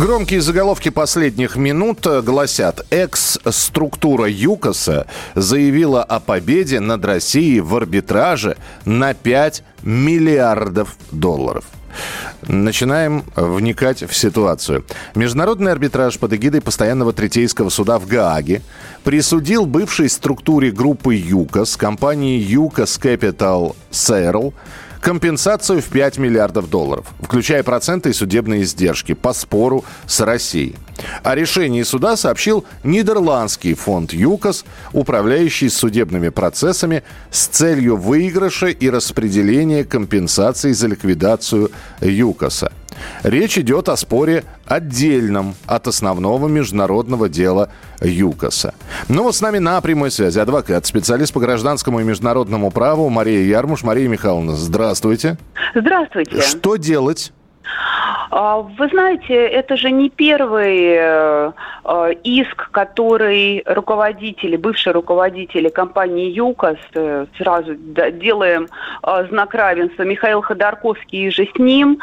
Громкие заголовки последних минут гласят, экс-структура ЮКОСа заявила о победе над Россией в арбитраже на 5 миллиардов долларов. Начинаем вникать в ситуацию. Международный арбитраж под эгидой постоянного третейского суда в Гааге присудил бывшей структуре группы ЮКОС, компании ЮКОС Capital Sale, компенсацию в 5 миллиардов долларов, включая проценты и судебные издержки по спору с Россией. О решении суда сообщил нидерландский фонд ЮКОС, управляющий судебными процессами с целью выигрыша и распределения компенсаций за ликвидацию ЮКОСа. Речь идет о споре отдельном от основного международного дела ЮКОСа. Ну вот с нами на прямой связи адвокат, специалист по гражданскому и международному праву Мария Ярмуш. Мария Михайловна, здравствуйте. Здравствуйте. Что делать? А, Вы знаете, это же не первый э, э, иск, который руководители, бывшие руководители компании ЮКОС, э, сразу делаем знак равенства, Михаил Ходорковский и же с ним,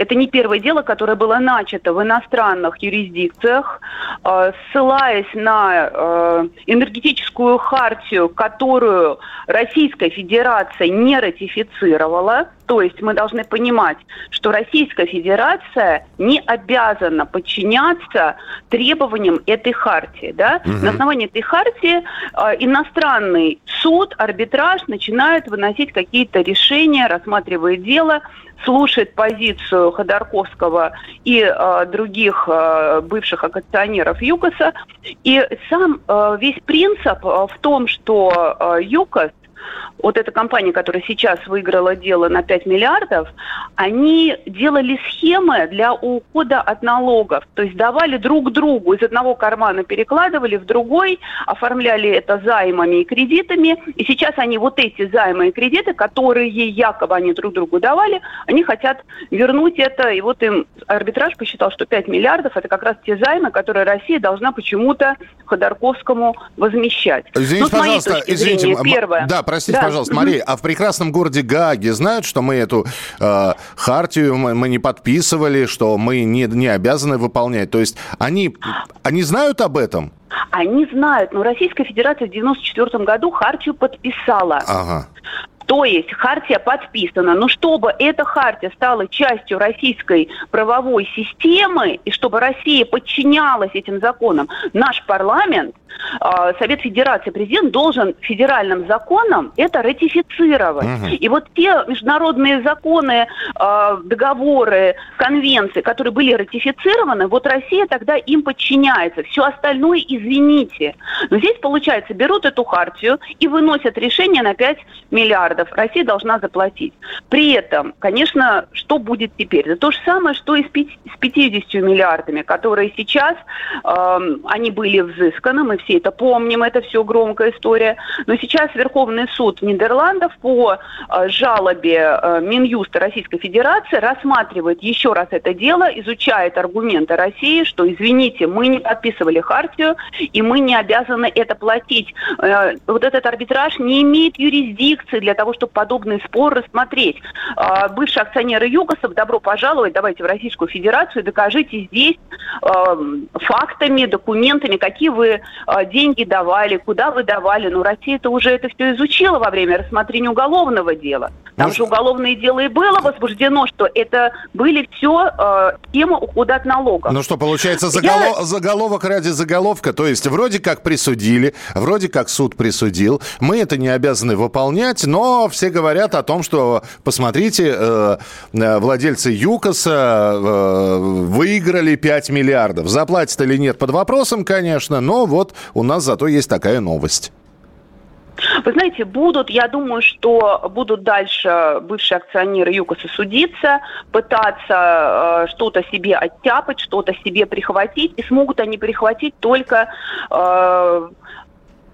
это не первое дело, которое было начато в иностранных юрисдикциях, э, ссылаясь на э, энергетическую хартию, которую Российская Федерация не ратифицировала. То есть мы должны понимать, что Российская Федерация не обязана подчиняться требованиям этой хартии. Да? Мгм. На основании этой хартии э, иностранный суд, арбитраж начинает выносить какие-то решения, рассматривает дело, слушает позицию Ходорковского и э, других э, бывших акционеров ЮКОСа. И сам э, весь принцип в том, что ЮКОС вот эта компания, которая сейчас выиграла дело на 5 миллиардов, они делали схемы для ухода от налогов. То есть давали друг другу, из одного кармана перекладывали в другой, оформляли это займами и кредитами. И сейчас они вот эти займы и кредиты, которые якобы они друг другу давали, они хотят вернуть это. И вот им арбитраж посчитал, что 5 миллиардов это как раз те займы, которые Россия должна почему-то Ходорковскому возмещать. Извините, Ну, с моей пожалуйста, извините. зрения, м- первое. Да, простите, Да. пожалуйста. Мария, а в прекрасном городе Гааге знают, что мы эту э, хартию мы, мы не подписывали, что мы не, не обязаны выполнять? То есть они, они знают об этом? Они знают, но Российская Федерация в 1994 году хартию подписала. Ага. То есть хартия подписана. Но чтобы эта хартия стала частью российской правовой системы, и чтобы Россия подчинялась этим законам, наш парламент, э, Совет Федерации, президент должен федеральным законом это ратифицировать. Мгм. И вот те международные законы, э, договоры, конвенции, которые были ратифицированы, вот Россия тогда им подчиняется. Все остальное, извините. Но здесь, получается, берут эту хартию и выносят решение на 5 миллиардов. Россия должна заплатить. При этом, конечно, что будет теперь? Это то же самое, что и с пяти- с 50 миллиардами, которые сейчас, эм, они были взысканы, мы все это помним, это все громкая история. Но сейчас Верховный суд Нидерландов по э, жалобе э, Минюста Российской Федерации рассматривает еще раз это дело, изучает аргументы России, что, извините, мы не подписывали хартию, и мы не обязаны это платить. Э, Вот этот арбитраж не имеет юрисдикции для того, чтобы подобный спор рассмотреть. Э, Бывшие акционеры ЮКОСов, добро пожаловать, давайте в Российскую Федерацию, докажите здесь э, фактами, документами, какие вы э, деньги давали, куда вы давали. Ну, Россия это уже это все изучила во время рассмотрения уголовного дела. Там же уголовное дело и было возбуждено, что это были все э, темы ухода от налогов. Ну что, получается, Я- заголо- заголовок ради заголовка. То есть вроде как присудили, вроде как суд присудил. Мы это не обязаны выполнять, но все говорят о том, что, посмотрите, э, э, владельцы ЮКОСа э, выиграли 5 миллиардов. Заплатят или нет под вопросом, конечно, но вот у нас зато есть такая новость. Вы знаете, будут, я думаю, что будут дальше бывшие акционеры ЮКОСа судиться, пытаться э, что-то себе оттяпать, что-то себе прихватить, и смогут они прихватить только э,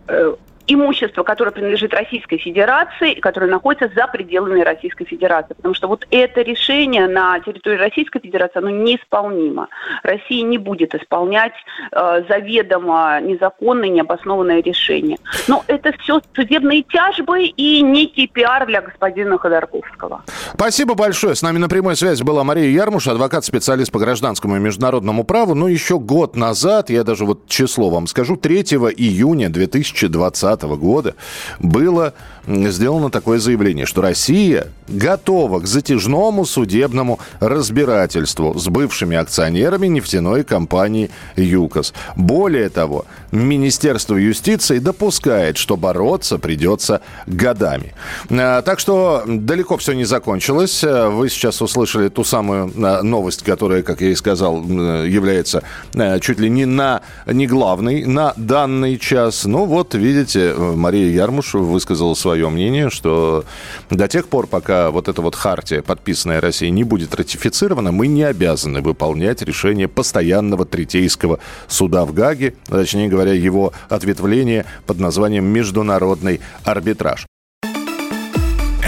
э, имущество, которое принадлежит Российской Федерации которое находится за пределами Российской Федерации. Потому что вот это решение на территории Российской Федерации, оно неисполнимо. Россия не будет исполнять э, заведомо незаконное, необоснованное решение. Но это все судебные тяжбы и некий пиар для господина Ходорковского. Спасибо большое. С нами на прямой связи была Мария Ярмуш, адвокат-специалист по гражданскому и международному праву. Ну, еще год назад, я даже вот число вам скажу, 3 июня 2020 года было сделано такое заявление, что Россия готова к затяжному судебному разбирательству с бывшими акционерами нефтяной компании «ЮКОС». Более того, Министерство юстиции допускает, что бороться придется годами. А, так что далеко все не закончилось. Вы сейчас услышали ту самую а, новость, которая, как я и сказал, является а, чуть ли не на не главной на данный час. Ну вот, видите, Мария Ярмуш высказала свое мнение, что до тех пор, пока вот эта вот хартия, подписанная Россией, не будет ратифицирована, мы не обязаны выполнять решение постоянного третейского суда в Гаге, точнее говоря, его ответвление под названием «Международный арбитраж».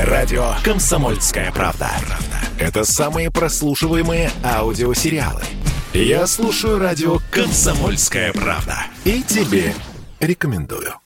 Радио «Комсомольская правда». Это самые прослушиваемые аудиосериалы. Я слушаю радио «Комсомольская правда». И тебе рекомендую.